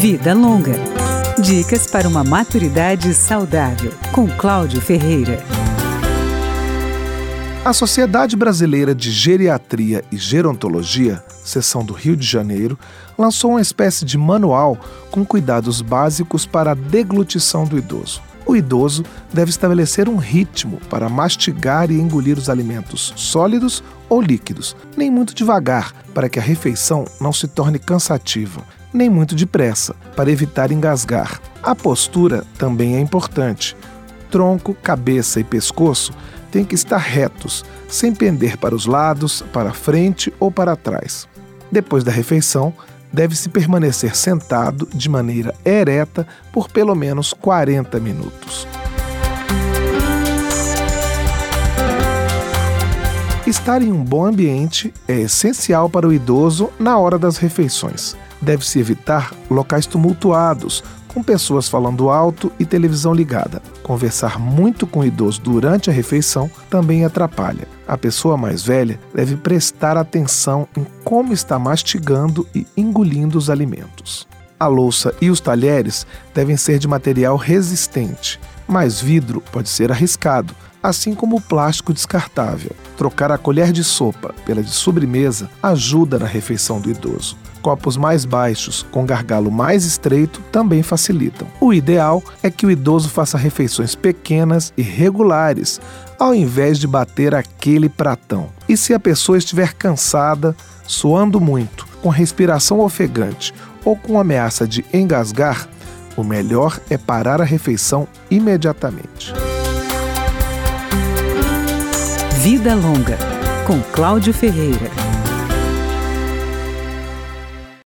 Vida Longa. Dicas para uma maturidade saudável, com Cláudio Ferreira. A Sociedade Brasileira de Geriatria e Gerontologia, seção do Rio de Janeiro, lançou uma espécie de manual com cuidados básicos para a deglutição do idoso. O idoso deve estabelecer um ritmo para mastigar e engolir os alimentos sólidos ou líquidos, nem muito devagar, para que a refeição não se torne cansativa, nem muito depressa, para evitar engasgar. A postura também é importante. Tronco, cabeça e pescoço têm que estar retos, sem pender para os lados, para frente ou para trás. Depois da refeição, deve-se permanecer sentado de maneira ereta por pelo menos 40 minutos. Estar em um bom ambiente é essencial para o idoso na hora das refeições. Deve-se evitar locais tumultuados, com pessoas falando alto e televisão ligada. Conversar muito com o idoso durante a refeição também atrapalha. A pessoa mais velha deve prestar atenção em como está mastigando e engolindo os alimentos. A louça e os talheres devem ser de material resistente, mas vidro pode ser arriscado, assim como o plástico descartável. Trocar a colher de sopa pela de sobremesa ajuda na refeição do idoso. Copos mais baixos, com gargalo mais estreito, também facilitam. O ideal é que o idoso faça refeições pequenas e regulares, ao invés de bater aquele pratão. E se a pessoa estiver cansada, suando muito, com respiração ofegante ou com ameaça de engasgar, o melhor é parar a refeição imediatamente. Vida Longa, com Cláudio Ferreira.